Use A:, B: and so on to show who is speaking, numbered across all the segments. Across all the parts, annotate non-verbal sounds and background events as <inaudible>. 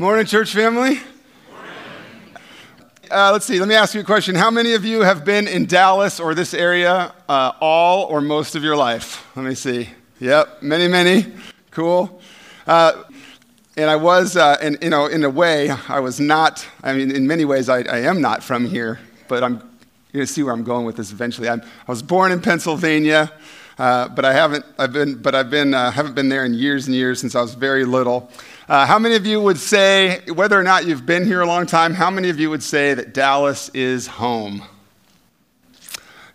A: Morning, church family. Uh, let's see, let me ask you a question. How many of you have been in Dallas or this area uh, all or most of your life? Let me see. Yep, many, many. Cool. Uh, and I was, uh, in, you know, in a way, I was not, I mean, in many ways, I, I am not from here, but I'm going to see where I'm going with this eventually. I'm, i was born in Pennsylvania. Uh, but I haven't, I've been, but I've been, uh, haven't been there in years and years since I was very little. Uh, how many of you would say, whether or not you've been here a long time, how many of you would say that Dallas is home?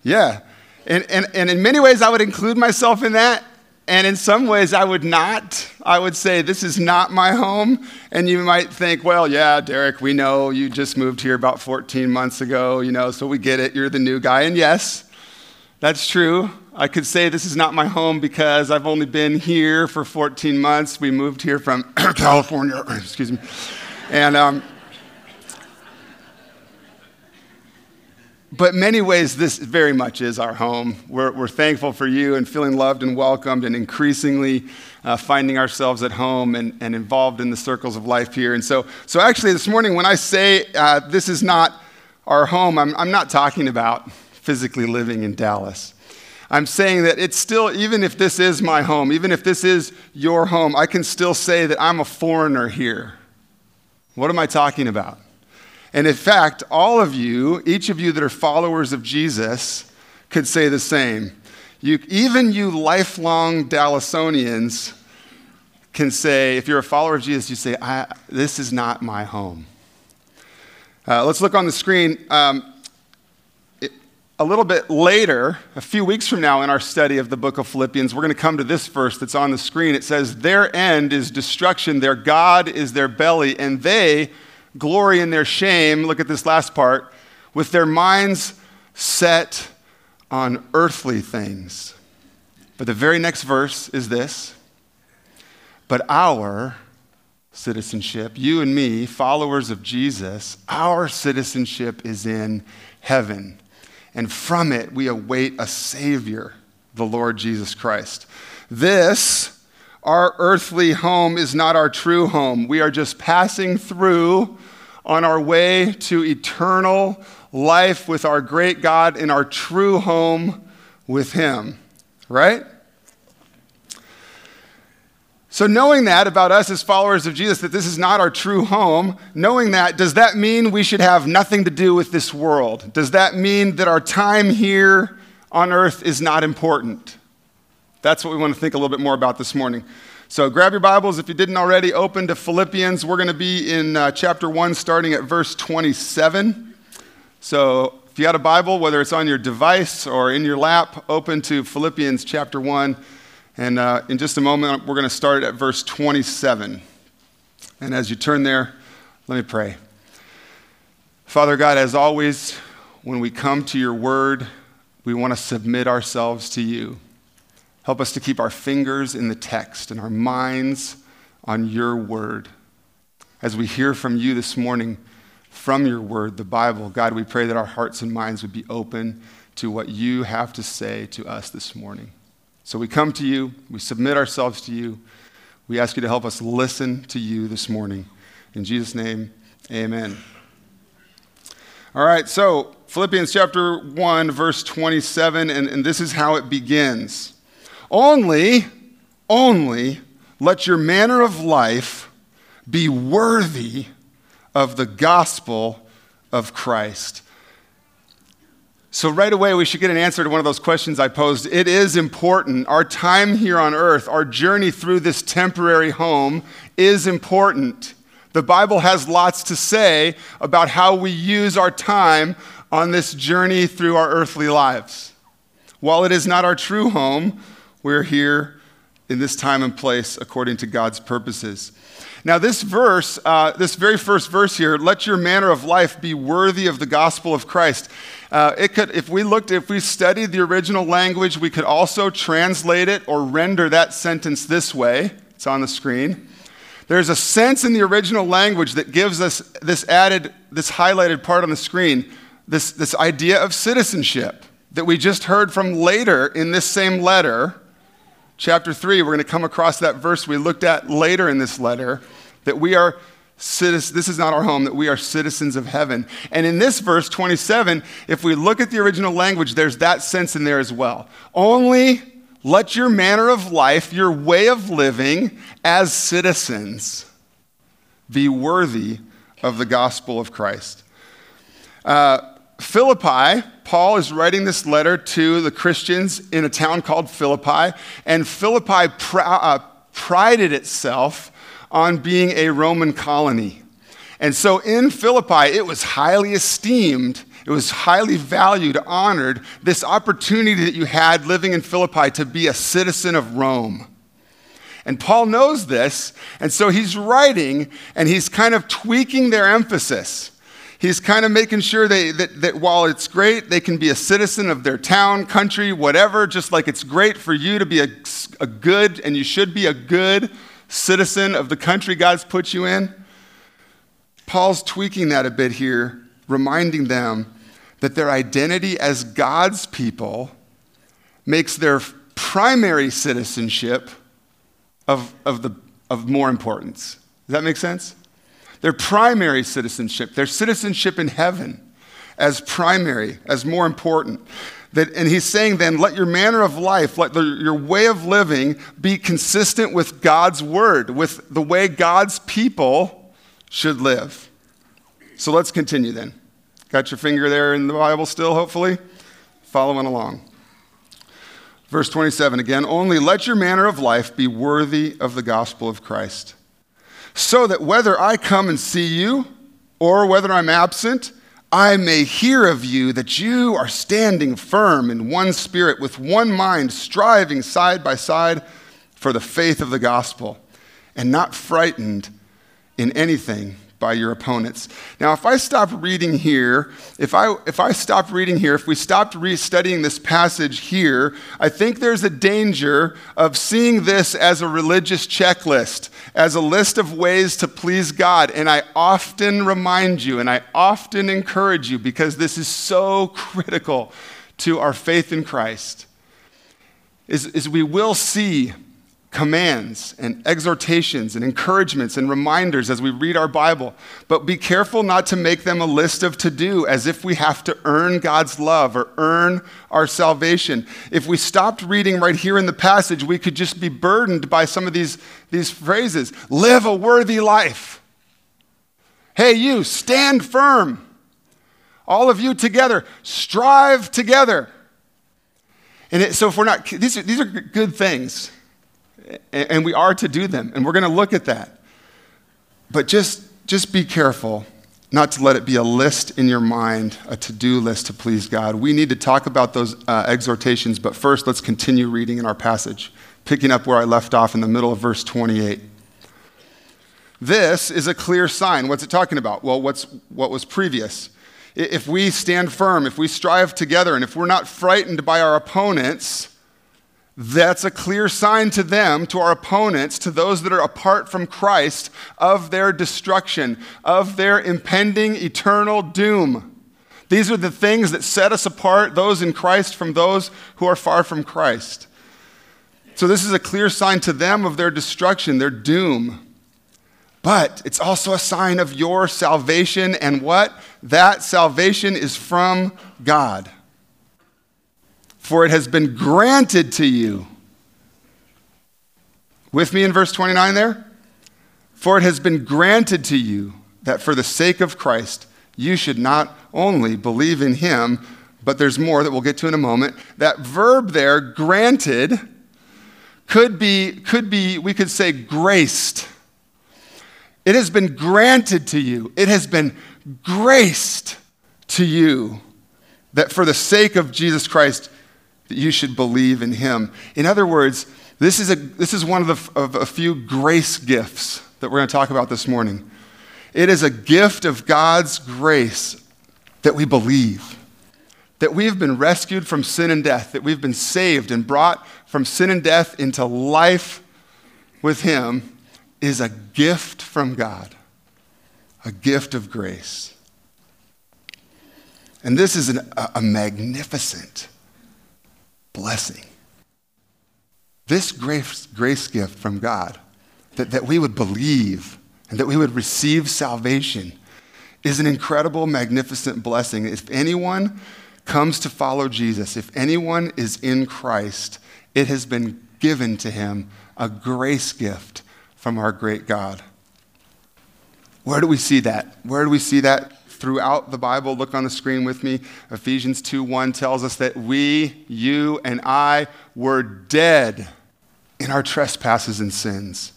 A: Yeah. And, and, and in many ways, I would include myself in that. And in some ways, I would not. I would say, This is not my home. And you might think, Well, yeah, Derek, we know you just moved here about 14 months ago, you know, so we get it. You're the new guy. And yes, that's true. I could say this is not my home because I've only been here for 14 months. We moved here from <clears throat> California, <clears throat> excuse me. And, um, but many ways, this very much is our home. We're, we're thankful for you and feeling loved and welcomed and increasingly uh, finding ourselves at home and, and involved in the circles of life here. And so, so actually, this morning, when I say uh, this is not our home, I'm, I'm not talking about physically living in Dallas. I'm saying that it's still, even if this is my home, even if this is your home, I can still say that I'm a foreigner here. What am I talking about? And in fact, all of you, each of you that are followers of Jesus, could say the same. You, even you lifelong Dallasonians can say, if you're a follower of Jesus, you say, This is not my home. Uh, let's look on the screen. Um, a little bit later, a few weeks from now, in our study of the book of Philippians, we're going to come to this verse that's on the screen. It says, Their end is destruction, their God is their belly, and they glory in their shame. Look at this last part with their minds set on earthly things. But the very next verse is this But our citizenship, you and me, followers of Jesus, our citizenship is in heaven and from it we await a Savior, the Lord Jesus Christ. This, our earthly home, is not our true home. We are just passing through on our way to eternal life with our great God in our true home with Him, right? So, knowing that about us as followers of Jesus, that this is not our true home, knowing that, does that mean we should have nothing to do with this world? Does that mean that our time here on earth is not important? That's what we want to think a little bit more about this morning. So, grab your Bibles if you didn't already, open to Philippians. We're going to be in uh, chapter 1, starting at verse 27. So, if you got a Bible, whether it's on your device or in your lap, open to Philippians chapter 1 and uh, in just a moment, we're going to start at verse 27. And as you turn there, let me pray. Father God, as always, when we come to your word, we want to submit ourselves to you. Help us to keep our fingers in the text and our minds on your word. As we hear from you this morning, from your word, the Bible, God, we pray that our hearts and minds would be open to what you have to say to us this morning. So we come to you, we submit ourselves to you. We ask you to help us listen to you this morning. In Jesus' name, amen. All right, so Philippians chapter 1, verse 27, and, and this is how it begins. Only, only let your manner of life be worthy of the gospel of Christ. So, right away, we should get an answer to one of those questions I posed. It is important. Our time here on earth, our journey through this temporary home is important. The Bible has lots to say about how we use our time on this journey through our earthly lives. While it is not our true home, we're here in this time and place according to God's purposes. Now, this verse, uh, this very first verse here, let your manner of life be worthy of the gospel of Christ. Uh, it could, if we looked, if we studied the original language, we could also translate it or render that sentence this way. It's on the screen. There's a sense in the original language that gives us this added, this highlighted part on the screen, this, this idea of citizenship that we just heard from later in this same letter chapter 3, we're going to come across that verse we looked at later in this letter that we are this is not our home, that we are citizens of heaven. And in this verse 27, if we look at the original language, there's that sense in there as well. Only let your manner of life, your way of living as citizens, be worthy of the gospel of Christ. Uh, Philippi, Paul is writing this letter to the Christians in a town called Philippi, and Philippi pr- uh, prided itself on being a Roman colony. And so in Philippi, it was highly esteemed, it was highly valued, honored, this opportunity that you had living in Philippi to be a citizen of Rome. And Paul knows this, and so he's writing and he's kind of tweaking their emphasis. He's kind of making sure they, that, that while it's great, they can be a citizen of their town, country, whatever, just like it's great for you to be a, a good, and you should be a good citizen of the country God's put you in. Paul's tweaking that a bit here, reminding them that their identity as God's people makes their primary citizenship of, of, the, of more importance. Does that make sense? Their primary citizenship, their citizenship in heaven, as primary, as more important. That, and he's saying then, let your manner of life, let the, your way of living be consistent with God's word, with the way God's people should live. So let's continue then. Got your finger there in the Bible still, hopefully? Following along. Verse 27 again, only let your manner of life be worthy of the gospel of Christ, so that whether I come and see you or whether I'm absent, I may hear of you that you are standing firm in one spirit, with one mind, striving side by side for the faith of the gospel, and not frightened in anything by your opponents. Now, if I stop reading here, if I, if I stop reading here, if we stopped re studying this passage here, I think there's a danger of seeing this as a religious checklist, as a list of ways to please God. And I often remind you and I often encourage you because this is so critical to our faith in Christ. Is, is we will see commands and exhortations and encouragements and reminders as we read our Bible. But be careful not to make them a list of to do as if we have to earn God's love or earn our salvation. If we stopped reading right here in the passage, we could just be burdened by some of these, these phrases live a worthy life. Hey, you, stand firm. All of you together, strive together. And it, so, if we're not, these are, these are good things and we are to do them, and we're going to look at that. But just, just be careful not to let it be a list in your mind, a to do list to please God. We need to talk about those uh, exhortations, but first let's continue reading in our passage, picking up where I left off in the middle of verse 28. This is a clear sign. What's it talking about? Well, what's, what was previous? If we stand firm, if we strive together, and if we're not frightened by our opponents, that's a clear sign to them, to our opponents, to those that are apart from Christ, of their destruction, of their impending eternal doom. These are the things that set us apart, those in Christ, from those who are far from Christ. So, this is a clear sign to them of their destruction, their doom. But it's also a sign of your salvation, and what? That salvation is from God for it has been granted to you. With me in verse 29 there? For it has been granted to you that for the sake of Christ, you should not only believe in him, but there's more that we'll get to in a moment. That verb there, granted, could be, could be we could say graced. It has been granted to you, it has been graced to you that for the sake of Jesus Christ, that you should believe in him. In other words, this is, a, this is one of, the, of a few grace gifts that we're going to talk about this morning. It is a gift of God's grace that we believe, that we have been rescued from sin and death, that we've been saved and brought from sin and death into life with Him, is a gift from God, a gift of grace. And this is an, a, a magnificent blessing. This grace, grace gift from God, that, that we would believe and that we would receive salvation is an incredible, magnificent blessing. If anyone comes to follow Jesus, if anyone is in Christ, it has been given to him a grace gift from our great God. Where do we see that? Where do we see that throughout the Bible? Look on the screen with me. Ephesians 2 1 tells us that we, you, and I were dead in our trespasses and sins.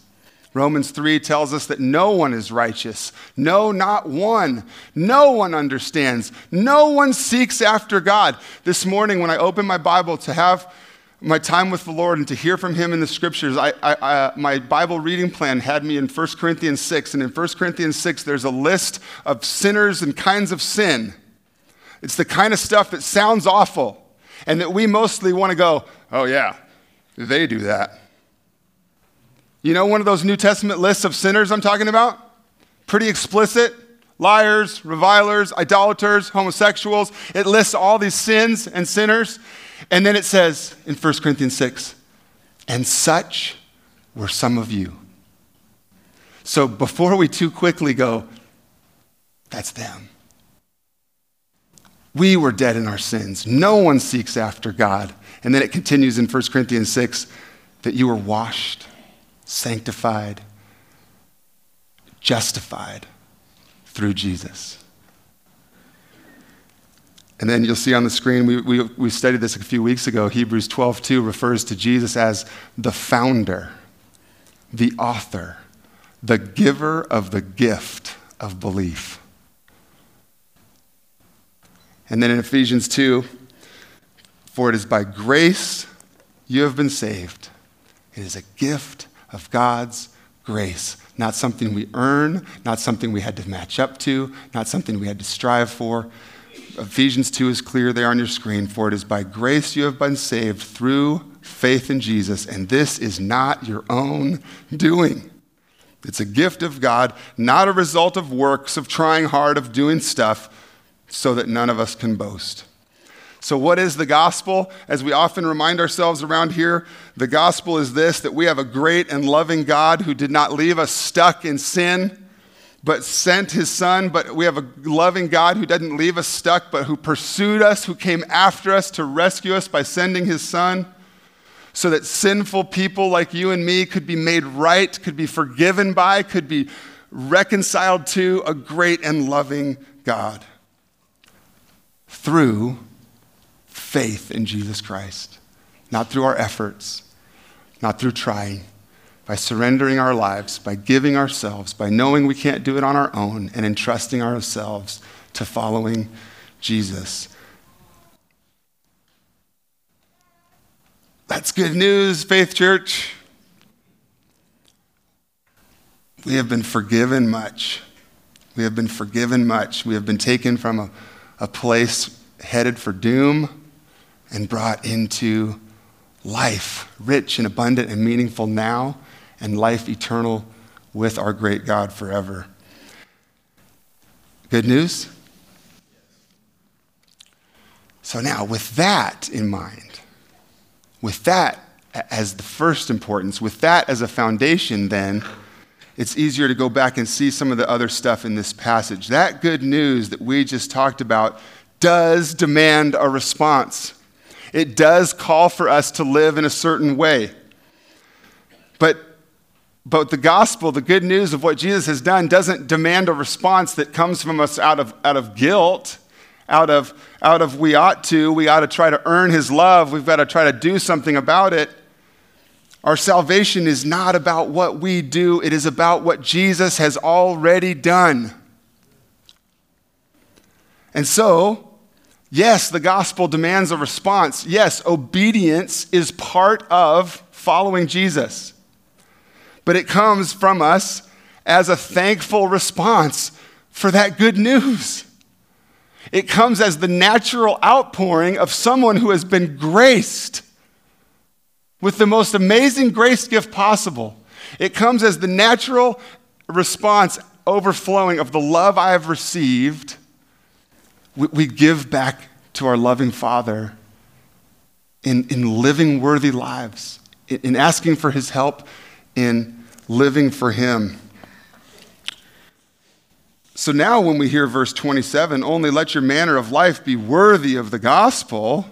A: Romans 3 tells us that no one is righteous. No, not one. No one understands. No one seeks after God. This morning, when I opened my Bible to have my time with the Lord and to hear from Him in the scriptures, I, I, I, my Bible reading plan had me in 1 Corinthians 6. And in 1 Corinthians 6, there's a list of sinners and kinds of sin. It's the kind of stuff that sounds awful and that we mostly want to go, oh, yeah, they do that. You know one of those New Testament lists of sinners I'm talking about? Pretty explicit. Liars, revilers, idolaters, homosexuals. It lists all these sins and sinners. And then it says in 1 Corinthians 6, and such were some of you. So before we too quickly go, that's them. We were dead in our sins. No one seeks after God. And then it continues in 1 Corinthians 6 that you were washed sanctified, justified through Jesus. And then you'll see on the screen, we, we, we studied this a few weeks ago. Hebrews 12:2 refers to Jesus as the founder, the author, the giver of the gift of belief. And then in Ephesians 2, for it is by grace you have been saved. It is a gift of God's grace. Not something we earn, not something we had to match up to, not something we had to strive for. Ephesians 2 is clear there on your screen. For it is by grace you have been saved through faith in Jesus, and this is not your own doing. It's a gift of God, not a result of works, of trying hard, of doing stuff, so that none of us can boast. So, what is the gospel? As we often remind ourselves around here, the gospel is this that we have a great and loving God who did not leave us stuck in sin, but sent his son. But we have a loving God who didn't leave us stuck, but who pursued us, who came after us to rescue us by sending his son, so that sinful people like you and me could be made right, could be forgiven by, could be reconciled to a great and loving God through faith in Jesus Christ, not through our efforts, not through trying, by surrendering our lives, by giving ourselves, by knowing we can't do it on our own, and entrusting ourselves to following Jesus. That's good news, Faith Church. We have been forgiven much. We have been forgiven much. We have been taken from a, a place headed for doom and brought into life, rich and abundant and meaningful now, and life eternal with our great God forever. Good news? So, now with that in mind, with that as the first importance, with that as a foundation, then it's easier to go back and see some of the other stuff in this passage. That good news that we just talked about does demand a response. It does call for us to live in a certain way. But, but the gospel, the good news of what Jesus has done, doesn't demand a response that comes from us out of, out of guilt, out of, out of we ought to, we ought to try to earn his love, we've got to try to do something about it. Our salvation is not about what we do, it is about what Jesus has already done. And so, Yes, the gospel demands a response. Yes, obedience is part of following Jesus. But it comes from us as a thankful response for that good news. It comes as the natural outpouring of someone who has been graced with the most amazing grace gift possible. It comes as the natural response overflowing of the love I have received we, give back to our loving Father in, in living worthy lives, in, in asking for His help, in living for Him. So now, when we hear verse 27, only let your manner of life be worthy of the gospel,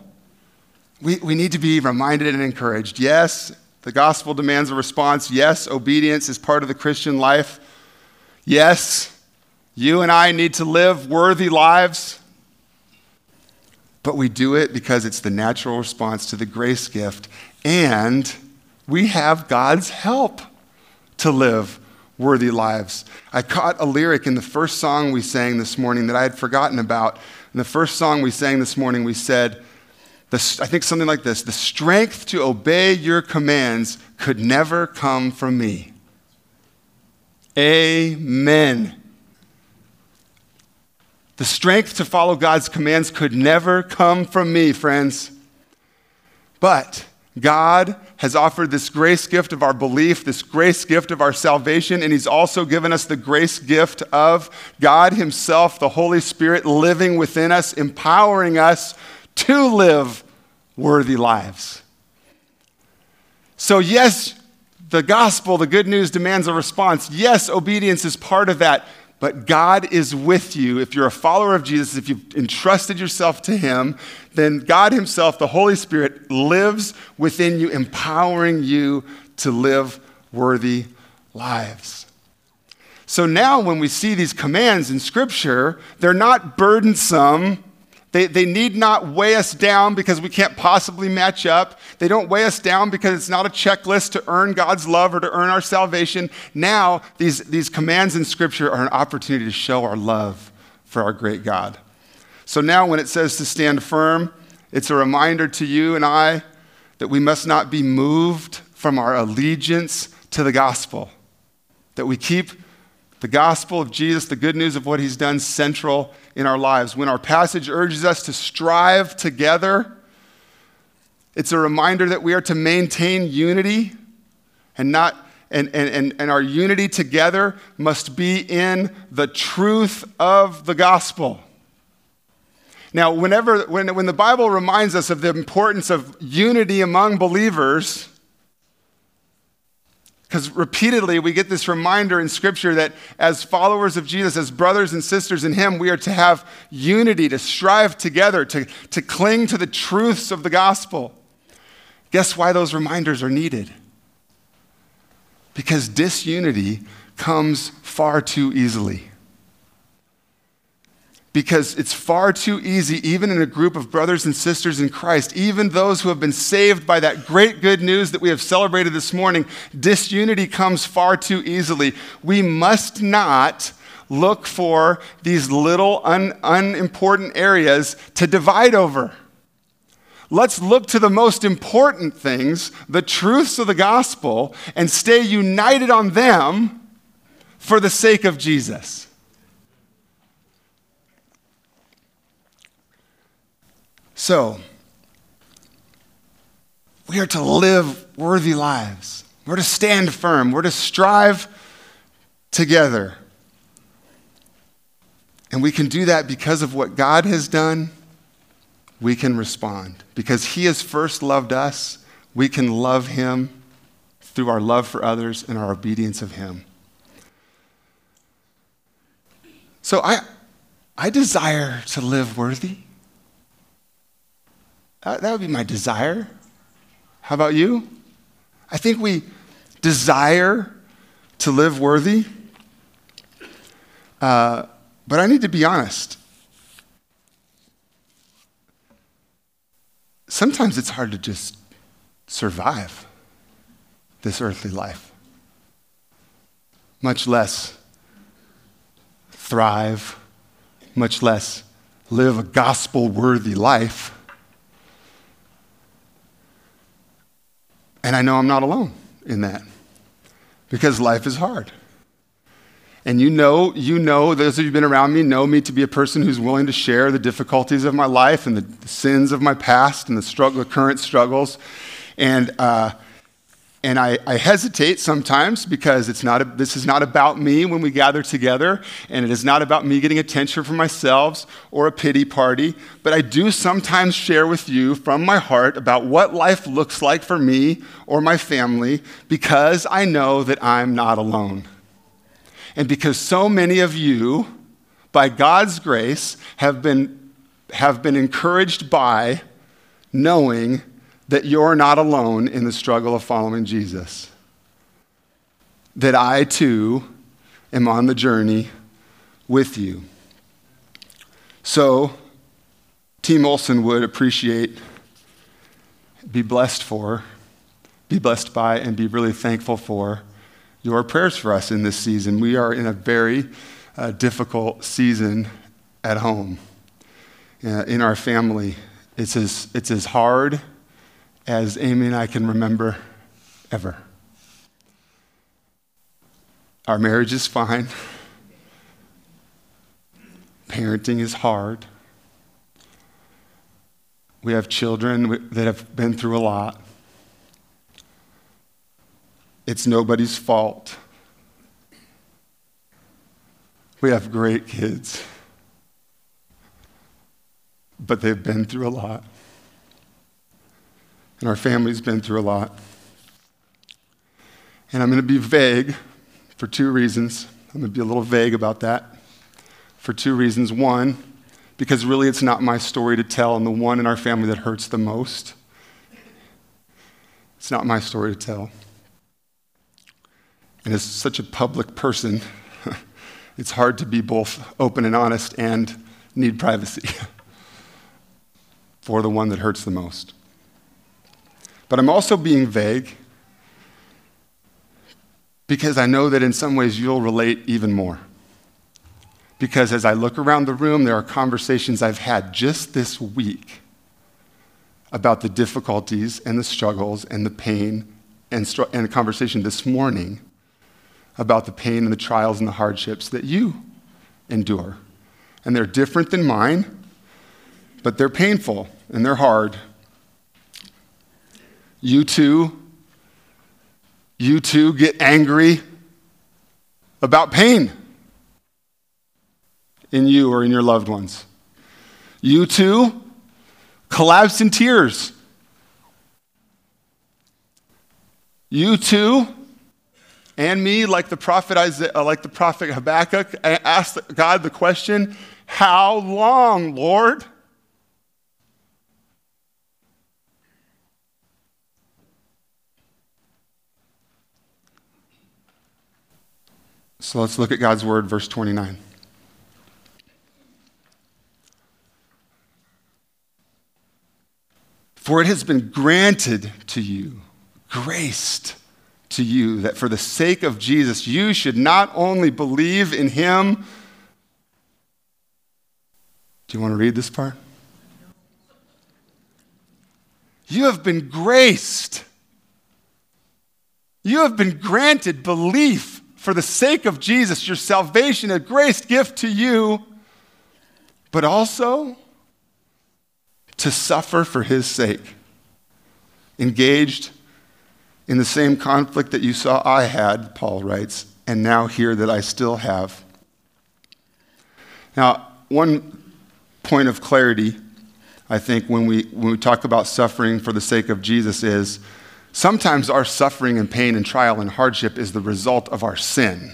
A: we, we need to be reminded and encouraged. Yes, the gospel demands a response. Yes, obedience is part of the Christian life. Yes, you and I need to live worthy lives. But we do it because it's the natural response to the grace gift. And we have God's help to live worthy lives. I caught a lyric in the first song we sang this morning that I had forgotten about. In the first song we sang this morning, we said, I think something like this The strength to obey your commands could never come from me. Amen. The strength to follow God's commands could never come from me, friends. But God has offered this grace gift of our belief, this grace gift of our salvation, and He's also given us the grace gift of God Himself, the Holy Spirit, living within us, empowering us to live worthy lives. So, yes, the gospel, the good news demands a response. Yes, obedience is part of that. But God is with you. If you're a follower of Jesus, if you've entrusted yourself to Him, then God Himself, the Holy Spirit, lives within you, empowering you to live worthy lives. So now, when we see these commands in Scripture, they're not burdensome they, they need not weigh us down because we can't possibly match up. They don't weigh us down because it's not a checklist to earn God's love or to earn our salvation. Now, these, these commands in Scripture are an opportunity to show our love for our great God. So now, when it says to stand firm, it's a reminder to you and I that we must not be moved from our allegiance to the gospel, that we keep the gospel of Jesus, the good news of what he's done, central in our lives. When our passage urges us to strive together, it's a reminder that we are to maintain unity and not and, and, and, and our unity together must be in the truth of the gospel. Now, whenever when, when the Bible reminds us of the importance of unity among believers, because repeatedly we get this reminder in Scripture that as followers of Jesus, as brothers and sisters in Him, we are to have unity, to strive together, to, to cling to the truths of the gospel. Guess why those reminders are needed? Because disunity comes far too easily because it's far too easy, even in a group of brothers and sisters in Christ, even those who have been saved by that great good news that we have celebrated this morning, disunity comes far too easily. We must not look for these little un- unimportant areas to divide over. Let's look to the most important things, the truths of the gospel, and stay united on them for the sake of Jesus. So, we are to live worthy lives. We're to stand firm. We're to strive together. And we can do that because of what God has done. We can respond. Because He has first loved us, we can love Him through our love for others and our obedience of Him. So I, I desire to live worthy. That, that would be my desire. How about you? I think we desire to live worthy. Uh, but I need to be honest. Sometimes it's hard to just survive this earthly life, much less thrive, much less live a gospel worthy life. And I know I'm not alone in that because life is hard. And you know, you know, those of you who've been around me know me to be a person who's willing to share the difficulties of my life and the sins of my past and the, struggle, the current struggles. And uh, and I, I, hesitate sometimes because it's not a, this is not about me when we gather together, and it is not about me getting attention for myself or a pity party. But I do sometimes share with you from my heart about what life looks like for me or my family because I know that I'm not alone. And because so many of you by God's grace, have been, have been encouraged by knowing that you're not alone in the struggle of following Jesus. That I too am on the journey with you. So, Team Olson would appreciate, be blessed for, be blessed by, and be really thankful for your prayers for us in this season. We are in a very uh, difficult season at home, uh, in our family. It's as, it's as hard as Amy and I can remember ever. Our marriage is fine. Parenting is hard. We have children that have been through a lot. It's nobody's fault. We have great kids, but they've been through a lot. And our family's been through a lot. And I'm going to be vague for two reasons. I'm going to be a little vague about that for two reasons. One, because really it's not my story to tell, and the one in our family that hurts the most. It's not my story to tell. And as such a public person, <laughs> it's hard to be both open and honest and need privacy <laughs> for the one that hurts the most. But I'm also being vague because I know that in some ways you'll relate even more. Because as I look around the room, there are conversations I've had just this week about the difficulties and the struggles and the pain, and, str- and a conversation this morning about the pain and the trials and the hardships that you endure. And they're different than mine, but they're painful and they're hard. You too, you too get angry about pain in you or in your loved ones. You too collapse in tears. You too and me, like the prophet Isaiah, uh, like the prophet Habakkuk, asked God the question, "How long, Lord?" So let's look at God's word, verse 29. For it has been granted to you, graced to you that for the sake of Jesus, you should not only believe in him. Do you want to read this part? You have been graced. You have been granted belief for the sake of Jesus, your salvation, a grace gift to you, but also to suffer for his sake. Engaged in the same conflict that you saw I had, Paul writes, and now hear that I still have. Now, one point of clarity, I think, when we, when we talk about suffering for the sake of Jesus is sometimes our suffering and pain and trial and hardship is the result of our sin,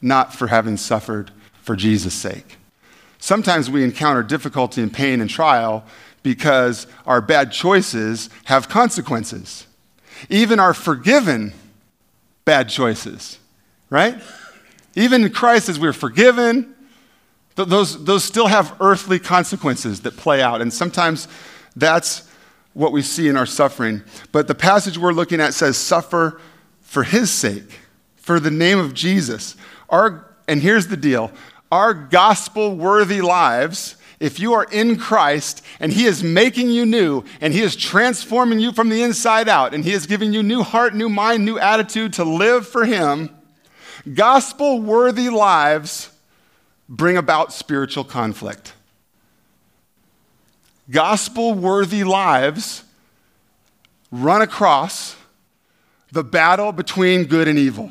A: not for having suffered for Jesus' sake. Sometimes we encounter difficulty and pain and trial because our bad choices have consequences even our forgiven bad choices, right? Even in Christ, as we're forgiven, those, those still have earthly consequences that play out. And sometimes that's what we see in our suffering. But the passage we're looking at says, suffer for his sake, for the name of Jesus. Our, and here's the deal our gospel worthy lives if you are in Christ and He is making you new and He is transforming you from the inside out and He is giving you new heart, new mind, new attitude to live for Him, gospel worthy lives bring about spiritual conflict. Gospel worthy lives run across the battle between good and evil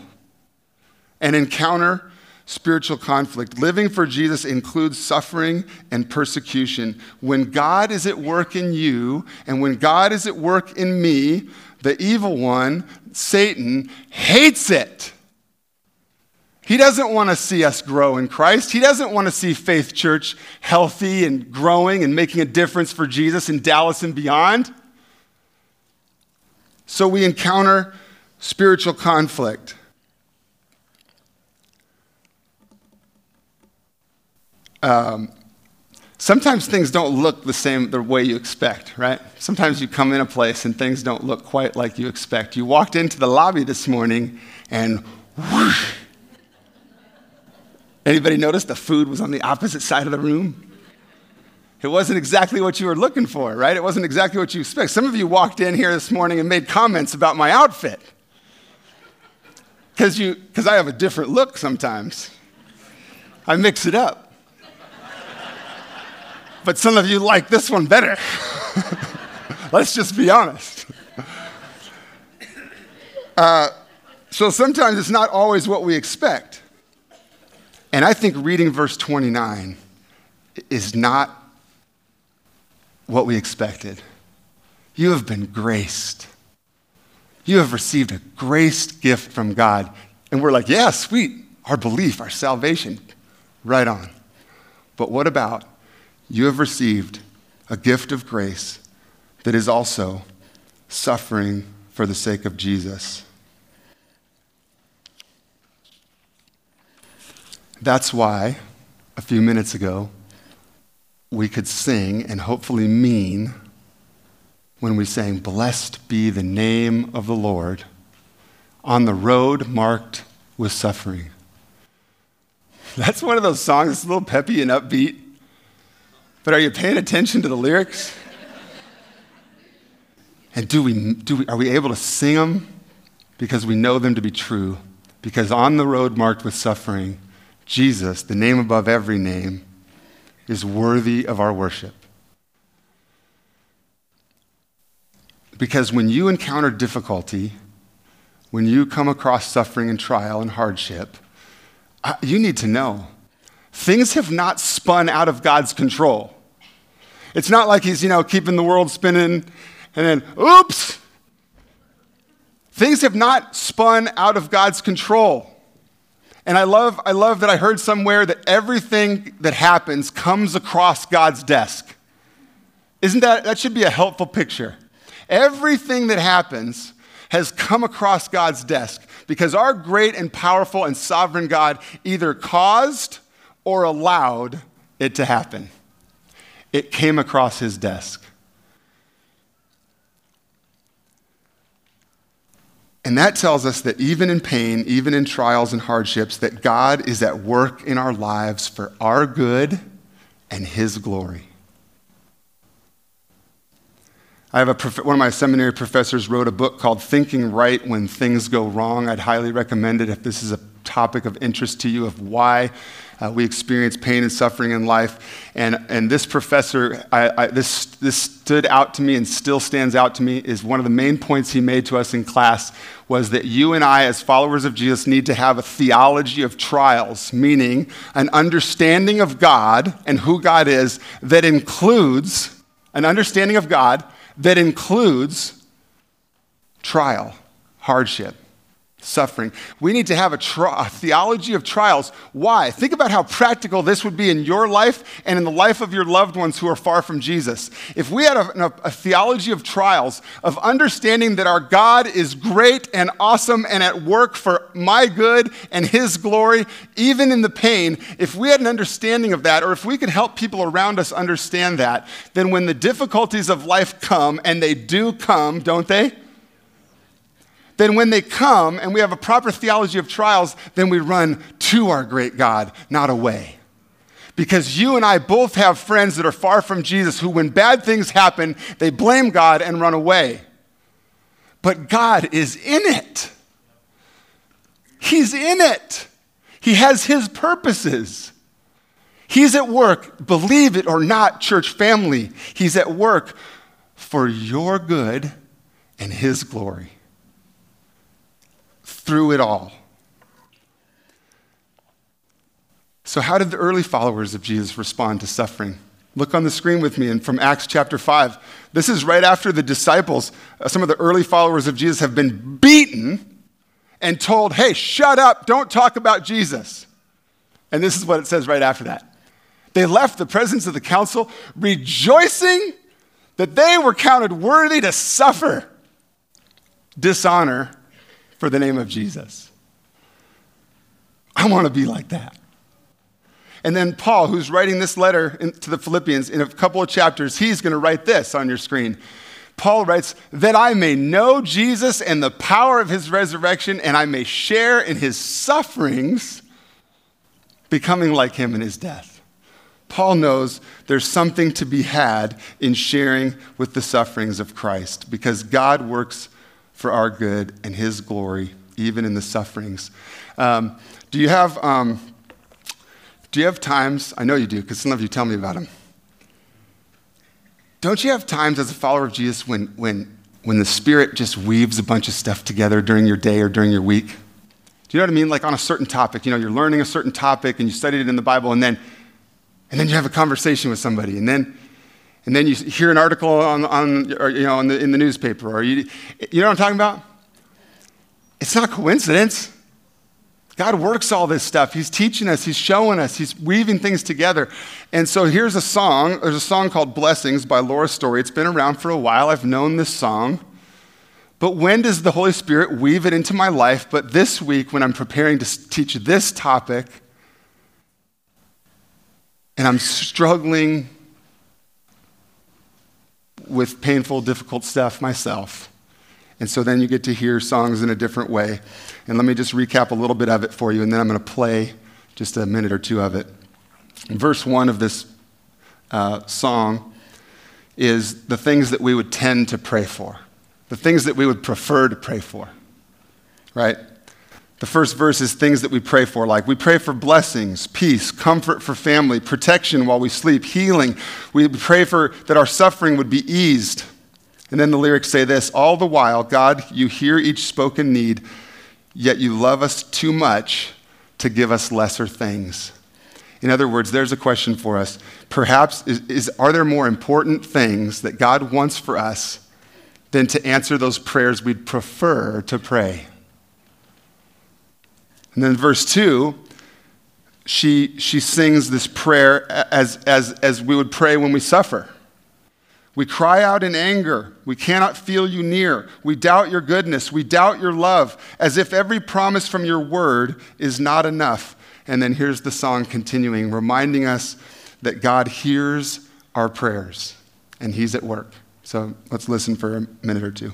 A: and encounter spiritual conflict. Living for Jesus includes suffering and persecution. When God is at work in you and when God is at work in me, the evil one, Satan, hates it. He doesn't want to see us grow in Christ. He doesn't want to see Faith Church healthy and growing and making a difference for Jesus in Dallas and beyond. So we encounter spiritual conflict. Um, sometimes things don't look the same the way you expect, right? Sometimes you come in a place and things don't look quite like you expect. You walked into the lobby this morning and whoosh, Anybody notice the food was on the opposite side of the room? It wasn't exactly what you were looking for, right? It wasn't exactly what you expect. Some of you walked in here this morning and made comments about my outfit. Because you because I have a different look sometimes. I mix it up. But some of you like this one better. <laughs> Let's just be honest. Uh, so sometimes it's not always what we expect. And I think reading verse 29 is not what we expected. You have been graced. You have received a graced gift from God. And we're like, yeah, sweet. Our belief, our salvation, right on. But what about you have received a gift of grace that is also suffering for the sake of Jesus? That's why, a few minutes ago, we could sing and hopefully mean when we sang, Blessed be the name of the Lord, on the road marked with suffering. That's one of those songs that's a little peppy and upbeat. But are you paying attention to the lyrics? And do we, do we, are we able to sing them because we know them to be true? Because on the road marked with suffering, Jesus, the name above every name, is worthy of our worship. Because when you encounter difficulty, when you come across suffering and trial and hardship, uh, you need to know things have not spun out of God's control. It's not like He's, you know, keeping the world spinning and then, oops! Things have not spun out of God's control. And I love, I love that I heard somewhere that everything that happens comes across God's desk. Isn't that, that should be a helpful picture. Everything that happens has come across God's desk because our great and powerful and sovereign God either caused or allowed it to happen. It came across his desk. And that tells us that even in pain, even in trials and hardships, that God is at work in our lives for our good and His glory. I have a prof- one of my seminary professors wrote a book called Thinking Right When Things Go Wrong. I'd highly recommend it if this is a topic of interest to you of why uh, we experience pain and suffering in life. And, and this professor, I, I, this, this stood out to me and still stands out to me, is one of the main points he made to us in class was that you and I, as followers of Jesus, need to have a theology of trials, meaning an understanding of God and who God is that includes an understanding of God that includes trial, hardship suffering. We need to have a, a, theology of trials. Why? Think about how practical this would be in your life and in the life of your loved ones who are far from Jesus. If we had a, a theology of trials, of understanding that our God is great and awesome and at work for my good and His glory, even in the pain, if we had an understanding of that, or if we could help people around us understand that, then when the difficulties of life come, and they do come, don't they? Then when they come and we have a proper theology of trials, then we run to our great God, not away. Because you and I both have friends that are far from Jesus who, when bad things happen, they blame God and run away. But God is in it. He's in it. He has His purposes. He's at work, believe it or not, church family. He's at work for your good and His glory through it all. So, how did the early followers of Jesus respond to suffering? Look on the screen with me and from Acts chapter 5. This is right after the disciples, uh, some of the early followers of Jesus, have been beaten and told, hey, shut up, don't talk about Jesus. And this is what it says right after that. They left the presence of the council rejoicing that they were counted worthy to suffer dishonor for the name of Jesus. I want to be like that. And then Paul, who's writing this letter to the Philippians in a couple of chapters, he's going to write this on your screen. Paul writes, that I may know Jesus and the power of his resurrection, and I may share in his sufferings, becoming like him in his death. Paul knows there's something to be had in sharing with the sufferings of Christ because God works for our good and his glory, even in the sufferings. Um, do you have. Um, do you have times, I know you do, because some of you tell me about them. Don't you have times as a follower of Jesus when, when, when the Spirit just weaves a bunch of stuff together during your day or during your week? Do you know what I mean? Like on a certain topic, you know, you're learning a certain topic and you studied it in the Bible, and then, and then you have a conversation with somebody, and then, and then you hear an article on, on or, you know, in the, in the newspaper, or you, you know what I'm talking about? It's not a coincidence. God works all this stuff. He's teaching us, He's showing us, He's weaving things together. And so here's a song. There's a song called Blessings by Laura Story. It's been around for a while. I've known this song. But when does the Holy Spirit weave it into my life? But this week, when I'm preparing to teach this topic, and I'm struggling with painful, difficult stuff myself. And so then you get to hear songs in a different way. And let me just recap a little bit of it for you, and then I'm going to play just a minute or two of it. Verse one of this uh, song is the things that we would tend to pray for, the things that we would prefer to pray for, right? The first verse is things that we pray for, like we pray for blessings, peace, comfort for family, protection while we sleep, healing. We pray for that our suffering would be eased. And then the lyrics say this All the while, God, you hear each spoken need, yet you love us too much to give us lesser things. In other words, there's a question for us. Perhaps, is, is, are there more important things that God wants for us than to answer those prayers we'd prefer to pray? And then verse 2, she, she sings this prayer as, as, as we would pray when we suffer. We cry out in anger. We cannot feel you near. We doubt your goodness. We doubt your love, as if every promise from your word is not enough. And then here's the song continuing, reminding us that God hears our prayers and He's at work. So let's listen for a minute or two.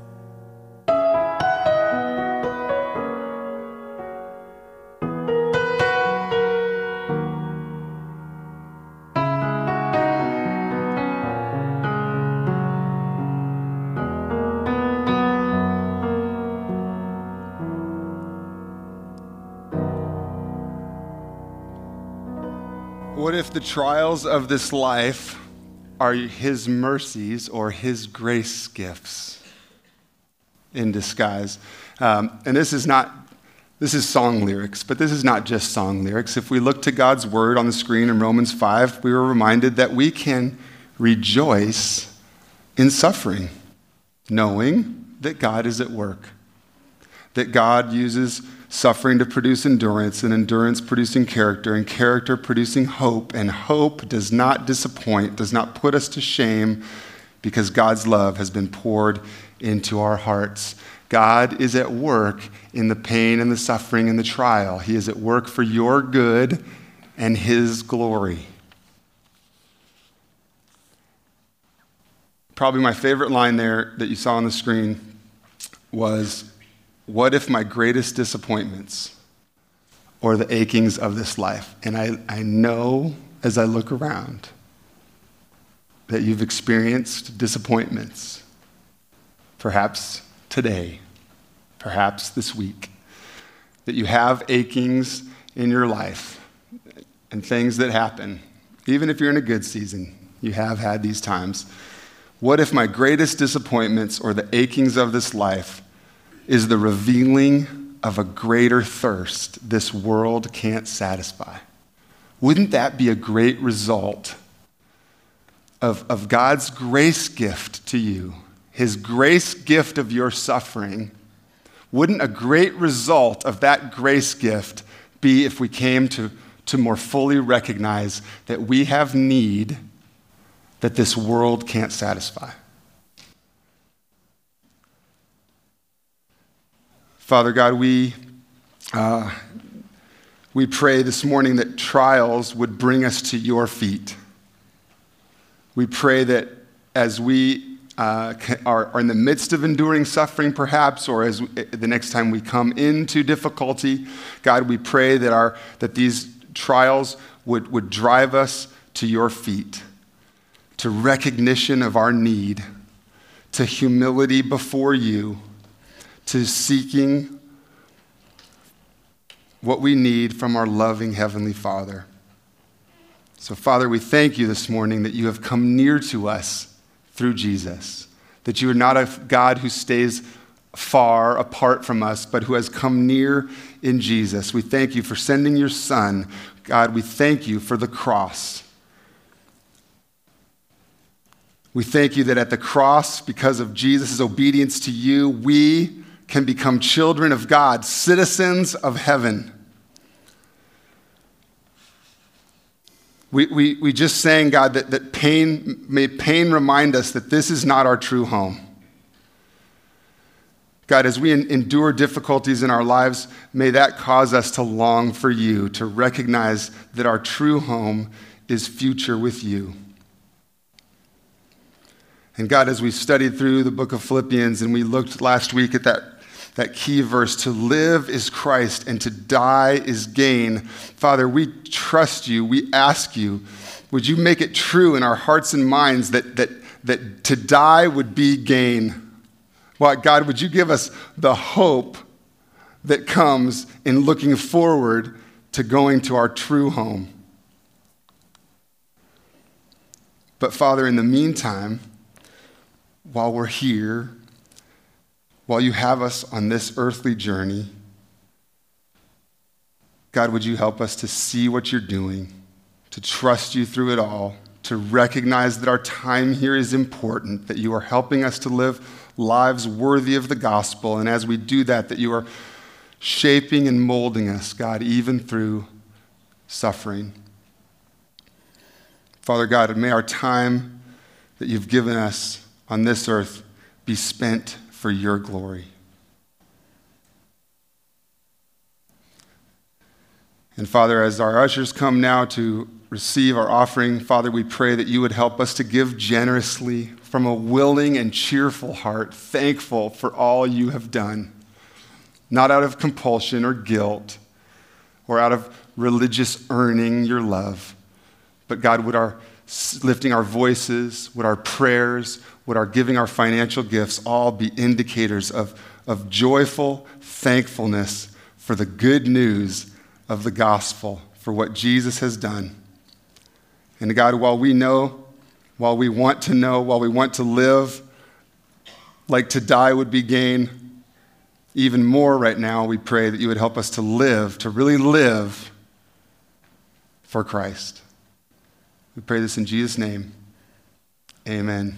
A: If the trials of this life are His mercies or His grace gifts in disguise? Um, and this is not, this is song lyrics, but this is not just song lyrics. If we look to God's word on the screen in Romans 5, we were reminded that we can rejoice in suffering, knowing that God is at work, that God uses suffering to produce endurance, and endurance producing character, and character producing hope. And hope does not disappoint, does not put us to shame, because God's love has been poured into our hearts. God is at work in the pain and the suffering and the trial. He is at work for your good and His glory. Probably my favorite line there that you saw on the screen was what if my greatest disappointments or the achings of this life? And I, I know as I look around that you've experienced disappointments, perhaps today, perhaps this week, that you have achings in your life and things that happen. Even if you're in a good season, you have had these times. What if my greatest disappointments or the achings of this life is the revealing of a greater thirst this world can't satisfy. Wouldn't that be a great result of, of God's grace gift to you? His grace gift of your suffering. Wouldn't a great result of that grace gift be if we came to, to more fully recognize that we have need that this world can't satisfy? Father God, we, uh, we pray this morning that trials would bring us to your feet. We pray that as we uh, are, in the midst of enduring suffering, perhaps, or as we, the next time we come into difficulty, God, we pray that, our, that these trials would, would drive us to your feet, to recognition of our need, to humility before you to seeking what we need from our loving Heavenly Father. So, Father, we thank you this morning that you have come near to us through Jesus, that you are not a God who stays far apart from us, but who has come near in Jesus. We thank you for sending your Son. God, we thank you for the cross. We thank you that at the cross, because of Jesus' obedience to you, we can become children of God, citizens of heaven. We, we, we just sang, God, that, that pain, may pain remind us that this is not our true home. God, as we endure difficulties in our lives, may that cause us to long for you, to recognize that our true home is future with you. And God, as we studied through the book of Philippians and we looked last week at that that key verse to live is Christ and to die is gain. Father, we trust you. We ask you, would you make it true in our hearts and minds that, that, that to die would be gain? Well, God, would you give us the hope that comes in looking forward to going to our true home? But, Father, in the meantime, while we're here, while you have us on this earthly journey, God, would you help us to see what you're doing, to trust you through it all, to recognize that our time here is important, that you are helping us to live lives worthy of the gospel, and as we do that, that you are shaping and molding us, God, even through suffering. Father God, may our time that you've given us on this earth be spent for your glory. And Father, as our ushers come now to receive our offering, Father, we pray that you would help us to give generously from a willing and cheerful heart, thankful for all you have done, not out of compulsion or guilt or out of religious earning your love, but God, would our lifting our voices, would our prayers, would our giving our financial gifts all be indicators of, of joyful thankfulness for the good news of the gospel, for what Jesus has done. And God, while we know, while we want to know, while we want to live, like to die would be gain, even more right now, we pray that you would help us to live, to really live for Christ. We pray this in Jesus' name. Amen.